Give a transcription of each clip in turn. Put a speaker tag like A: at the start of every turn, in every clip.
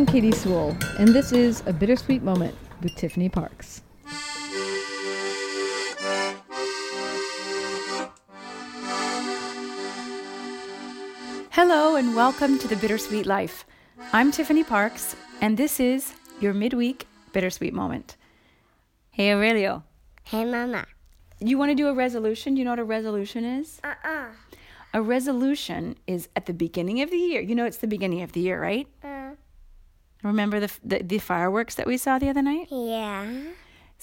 A: Hello, I'm Katy Sewall, and this is A Bittersweet Moment with Tiffany Parks.
B: Hello, and welcome to The Bittersweet Life. I'm Tiffany Parks, and this is your midweek Bittersweet Moment. Hey, Aurelio,
C: Hey, Mama.
B: you want to do a resolution? You know what a resolution is?
C: Uh-uh.
B: A resolution is at the beginning of the year. You know, it's the beginning of the year, right?
C: Uh,
B: Remember the, the, the fireworks that we saw the other night?
C: yeah.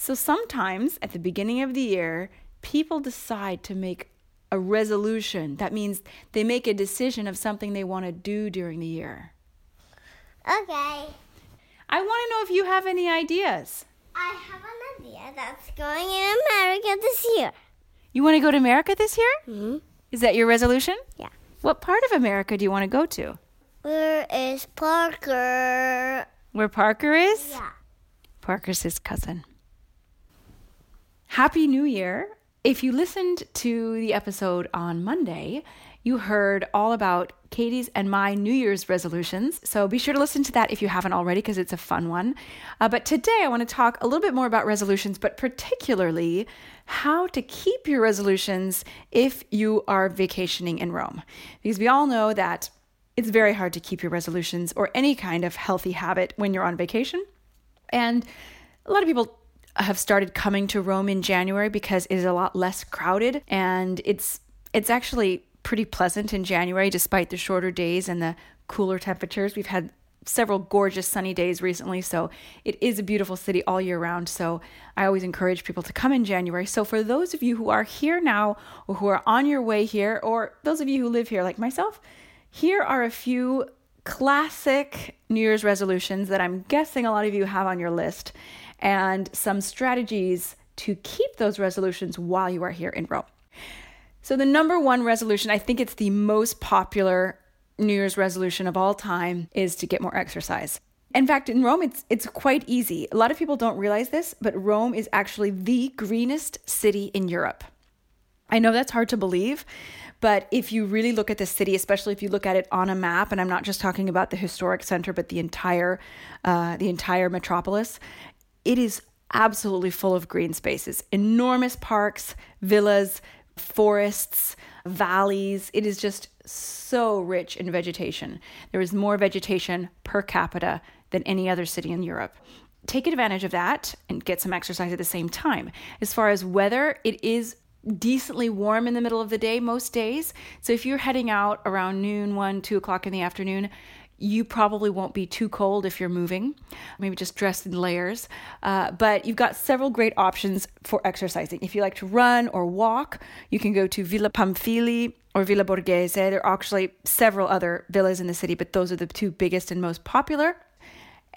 B: So sometimes at the beginning of the year, people decide to make a resolution. That means they make a decision of something they want to do during the year.
C: Okay.
B: I want to know if you have any ideas.
C: I have an idea that's going in America this year.
B: You want to go to America this year?
C: Mm-hmm.
B: Is that your resolution?
C: Yeah.
B: What part of America do you want to go to?
C: Where is Parker?
B: Where Parker is?
C: Yeah.
B: Parker's his cousin. Happy New Year. If you listened to the episode on Monday, you heard all about Katie's and my New Year's resolutions. So be sure to listen to that if you haven't already, because it's a fun one. Uh, but today I want to talk a little bit more about resolutions, but particularly how to keep your resolutions if you are vacationing in Rome. Because we all know that it's very hard to keep your resolutions or any kind of healthy habit when you're on vacation. And a lot of people have started coming to Rome in January because it is a lot less crowded and it's it's actually pretty pleasant in January despite the shorter days and the cooler temperatures. We've had several gorgeous sunny days recently, so it is a beautiful city all year round. So I always encourage people to come in January. So for those of you who are here now or who are on your way here or those of you who live here like myself, here are a few classic New Year's resolutions that I'm guessing a lot of you have on your list, and some strategies to keep those resolutions while you are here in Rome. So, the number one resolution, I think it's the most popular New Year's resolution of all time, is to get more exercise. In fact, in Rome, it's it's quite easy. A lot of people don't realize this, but Rome is actually the greenest city in Europe. I know that's hard to believe, but if you really look at the city, especially if you look at it on a map, and I'm not just talking about the historic center, but the entire uh, the entire metropolis, it is absolutely full of green spaces, enormous parks, villas, forests, valleys. It is just so rich in vegetation. There is more vegetation per capita than any other city in Europe take advantage of that and get some exercise at the same time. As far as weather, it is decently warm in the middle of the day most days. So if you're heading out around noon, one, two o'clock in the afternoon, you probably won't be too cold if you're moving, maybe just dressed in layers. Uh, but you've got several great options for exercising. If you like to run or walk, you can go to Villa Pamphili or Villa Borghese. There are actually several other villas in the city, but those are the two biggest and most popular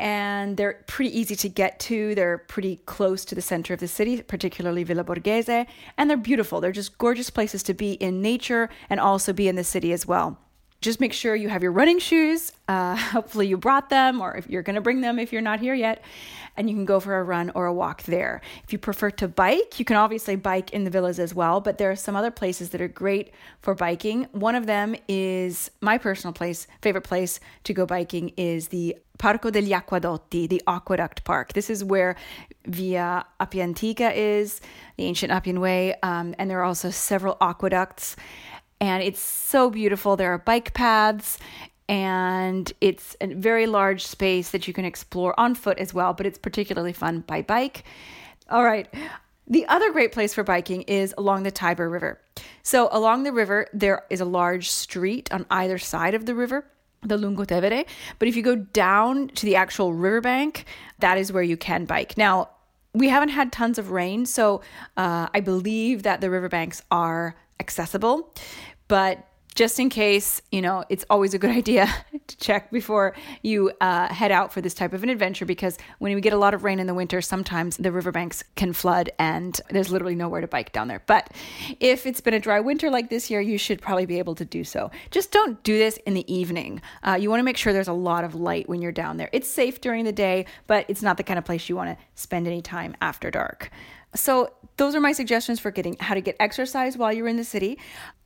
B: and they're pretty easy to get to. They're pretty close to the center of the city, particularly Villa Borghese, and they're beautiful. They're just gorgeous places to be in nature and also be in the city as well. Just make sure you have your running shoes. Uh, hopefully, you brought them, or if you're going to bring them if you're not here yet, and you can go for a run or a walk there. If you prefer to bike, you can obviously bike in the villas as well, but there are some other places that are great for biking. One of them is my personal place, favorite place to go biking is the Parco degli Acquedotti, the Aqueduct Park. This is where Via Appia Antica is, the ancient Appian Way, um, and there are also several aqueducts. And it's so beautiful. There are bike paths, and it's a very large space that you can explore on foot as well, but it's particularly fun by bike. All right. The other great place for biking is along the Tiber River. So, along the river, there is a large street on either side of the river the Lungotevere. But if you go down to the actual riverbank, that is where you can bike. Now, we haven't had tons of rain, so uh, I believe that the riverbanks are accessible. But just in case, you know, it's always a good idea to check before you uh, head out for this type of an adventure because when we get a lot of rain in the winter, sometimes the riverbanks can flood and there's literally nowhere to bike down there. But if it's been a dry winter like this year, you should probably be able to do so. Just don't do this in the evening. Uh, you want to make sure there's a lot of light when you're down there. It's safe during the day, but it's not the kind of place you want to spend any time after dark. So, those are my suggestions for getting how to get exercise while you're in the city.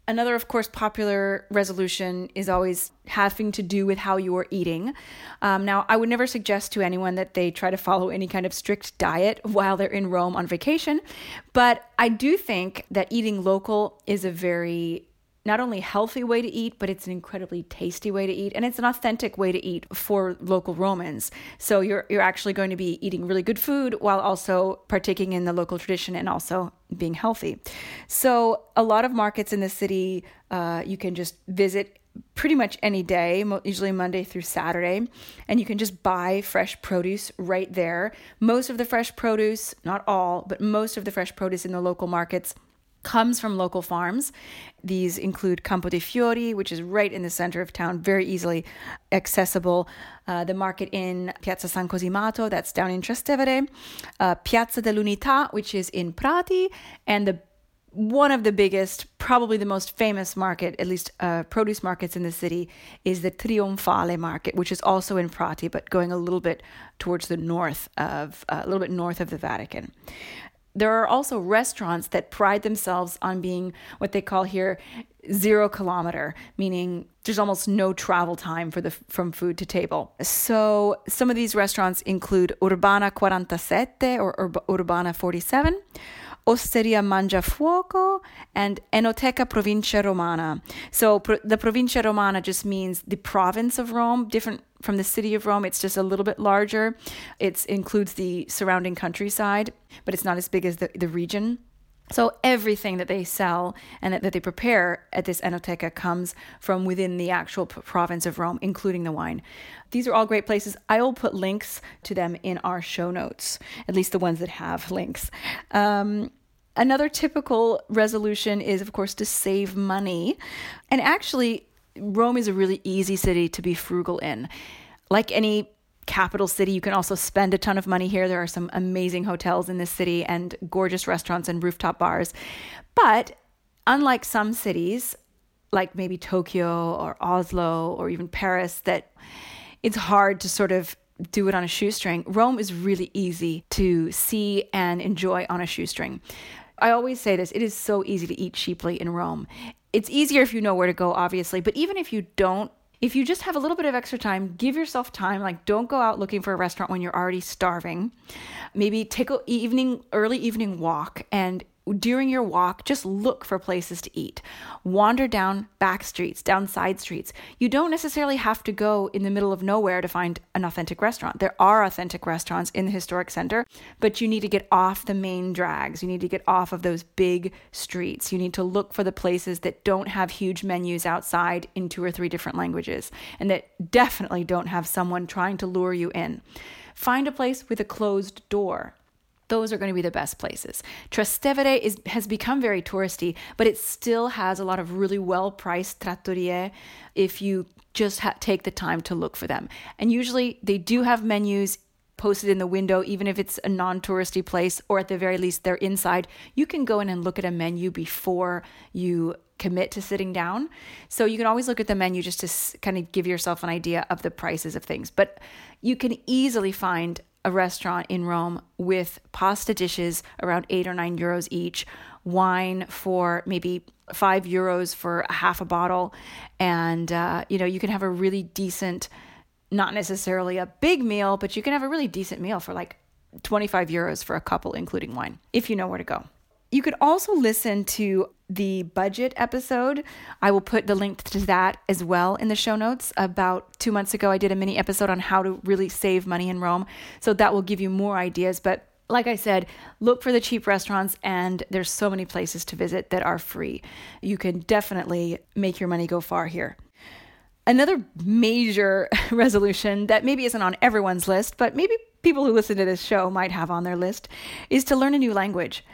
B: Another, of course, popular resolution is always having to do with how you are eating. Um, now, I would never suggest to anyone that they try to follow any kind of strict diet while they're in Rome on vacation, but I do think that eating local is a very not only healthy way to eat, but it's an incredibly tasty way to eat, and it's an authentic way to eat for local Romans. So you're you're actually going to be eating really good food while also partaking in the local tradition and also being healthy. So a lot of markets in the city, uh, you can just visit pretty much any day, usually Monday through Saturday, and you can just buy fresh produce right there. Most of the fresh produce, not all, but most of the fresh produce in the local markets comes from local farms. These include Campo dei Fiori, which is right in the center of town, very easily accessible. Uh, the market in Piazza San Cosimato, that's down in Trastevere. Uh, Piazza dell'Unità, which is in Prati, and the one of the biggest, probably the most famous market, at least uh, produce markets in the city, is the Trionfale market, which is also in Prati, but going a little bit towards the north of, uh, a little bit north of the Vatican there are also restaurants that pride themselves on being what they call here zero kilometer, meaning there's almost no travel time for the from food to table. So some of these restaurants include Urbana 47 or Urbana 47. Osteria Mangiafuoco, and Enoteca Provincia Romana. So the Provincia Romana just means the province of Rome, different from the city of Rome. It's just a little bit larger. It includes the surrounding countryside, but it's not as big as the, the region. So everything that they sell and that, that they prepare at this Enoteca comes from within the actual p- province of Rome, including the wine. These are all great places. I will put links to them in our show notes, at least the ones that have links. Um, another typical resolution is, of course, to save money. And actually, Rome is a really easy city to be frugal in. Like any capital city. You can also spend a ton of money here. There are some amazing hotels in this city and gorgeous restaurants and rooftop bars. But unlike some cities, like maybe Tokyo or Oslo or even Paris, that it's hard to sort of do it on a shoestring. Rome is really easy to see and enjoy on a shoestring. I always say this it is so easy to eat cheaply in Rome. It's easier if you know where to go, obviously, but even if you don't, if you just have a little bit of extra time, give yourself time. Like, don't go out looking for a restaurant when you're already starving. Maybe take a evening, early evening walk and during your walk, just look for places to eat. Wander down back streets, down side streets. You don't necessarily have to go in the middle of nowhere to find an authentic restaurant. There are authentic restaurants in the historic center, but you need to get off the main drags. You need to get off of those big streets. You need to look for the places that don't have huge menus outside in two or three different languages and that definitely don't have someone trying to lure you in. Find a place with a closed door those are going to be the best places. Trastevere is, has become very touristy, but it still has a lot of really well priced trattorie if you just ha- take the time to look for them. And usually they do have menus posted in the window, even if it's a non touristy place, or at the very least they're inside. You can go in and look at a menu before you commit to sitting down. So you can always look at the menu just to kind of give yourself an idea of the prices of things. But you can easily find a restaurant in Rome with pasta dishes around eight or nine euros each, wine for maybe five euros for a half a bottle, and uh, you know you can have a really decent, not necessarily a big meal, but you can have a really decent meal for like 25 euros for a couple, including wine, if you know where to go. You could also listen to the budget episode. I will put the link to that as well in the show notes. About two months ago, I did a mini episode on how to really save money in Rome. So that will give you more ideas. But like I said, look for the cheap restaurants, and there's so many places to visit that are free. You can definitely make your money go far here. Another major resolution that maybe isn't on everyone's list, but maybe people who listen to this show might have on their list, is to learn a new language.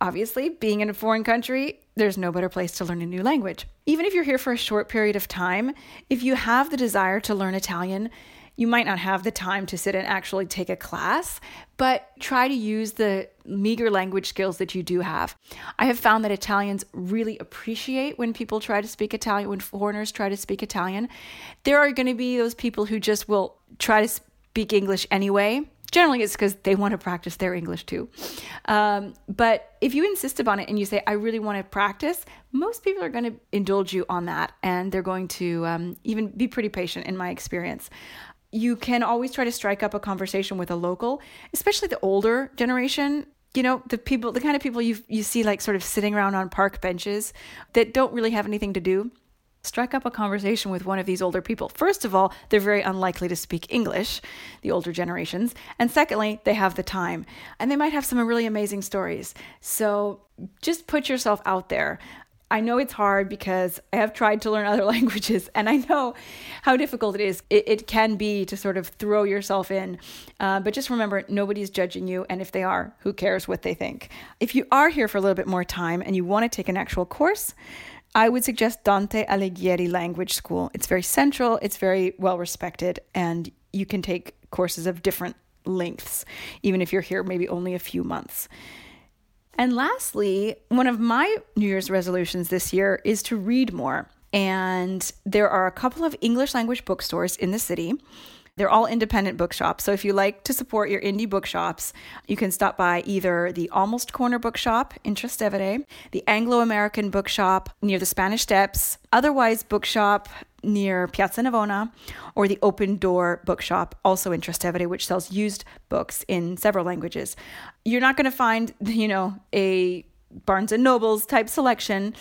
B: Obviously, being in a foreign country, there's no better place to learn a new language. Even if you're here for a short period of time, if you have the desire to learn Italian, you might not have the time to sit and actually take a class, but try to use the meager language skills that you do have. I have found that Italians really appreciate when people try to speak Italian, when foreigners try to speak Italian. There are going to be those people who just will try to speak English anyway, Generally, it's because they want to practice their English too. Um, but if you insist upon it and you say, I really want to practice, most people are going to indulge you on that and they're going to um, even be pretty patient, in my experience you can always try to strike up a conversation with a local, especially the older generation. You know, the people, the kind of people you you see like sort of sitting around on park benches that don't really have anything to do. Strike up a conversation with one of these older people. First of all, they're very unlikely to speak English, the older generations. And secondly, they have the time and they might have some really amazing stories. So just put yourself out there. I know it's hard because I have tried to learn other languages and I know how difficult it is. It, it can be to sort of throw yourself in. Uh, but just remember, nobody's judging you. And if they are, who cares what they think? If you are here for a little bit more time and you want to take an actual course, I would suggest Dante Alighieri Language School. It's very central, it's very well respected, and you can take courses of different lengths, even if you're here maybe only a few months. And lastly, one of my New Year's resolutions this year is to read more. And there are a couple of English language bookstores in the city. They're all independent bookshops. So if you like to support your indie bookshops, you can stop by either the Almost Corner Bookshop in Trastevere, the Anglo American Bookshop near the Spanish Steps, Otherwise Bookshop near Piazza Navona, or the Open Door Bookshop, also in Trastevere, which sells used books in several languages. You're not going to find, you know, a Barnes and Nobles type selection,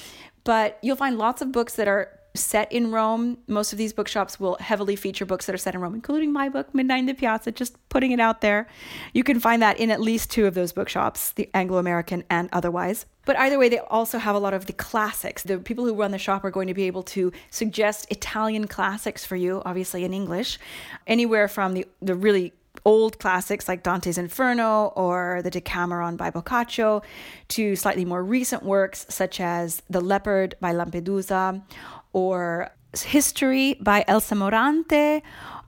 B: but you'll find lots of books that are set in Rome. Most of these bookshops will heavily feature books that are set in Rome, including my book, Midnight in the Piazza, just putting it out there. You can find that in at least two of those bookshops, the Anglo American and otherwise. But either way, they also have a lot of the classics. The people who run the shop are going to be able to suggest Italian classics for you, obviously in English, anywhere from the, the really old classics like Dante's Inferno or the Decameron by Boccaccio to slightly more recent works such as The Leopard by Lampedusa or History by Elsa Morante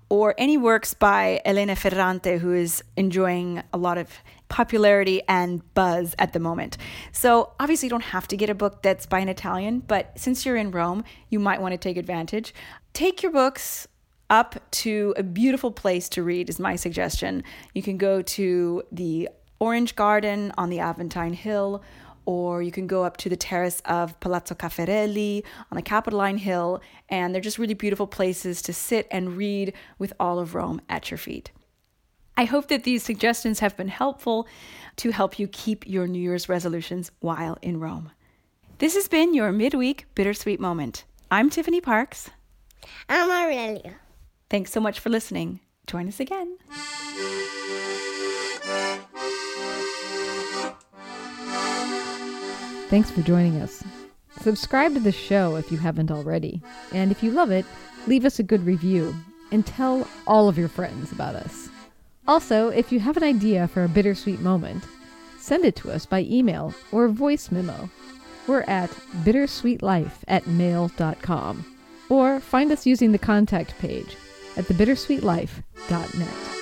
B: or any works by Elena Ferrante, who is enjoying a lot of popularity and buzz at the moment. So, obviously, you don't have to get a book that's by an Italian, but since you're in Rome, you might want to take advantage. Take your books up to a beautiful place to read, is my suggestion. You can go to the Orange Garden on the Aventine Hill or you can go up to the terrace of Palazzo Caffarelli on the Capitoline Hill, and they're just really beautiful places to sit and read with all of Rome at your feet. I hope that these suggestions have been helpful to help you keep your New Year's resolutions while in Rome. This has been your midweek bittersweet moment. I'm Tiffany Parks.
C: I'm Aurelio.
B: Thanks so much for listening. Join us again.
A: Thanks for joining us. Subscribe to the show if you haven't already. And if you love it, leave us a good review and tell all of your friends about us. Also, if you have an idea for a bittersweet moment, send it to us by email or voice memo. We're at bittersweetlife at mail.com or find us using the contact page at thebittersweetlife.net.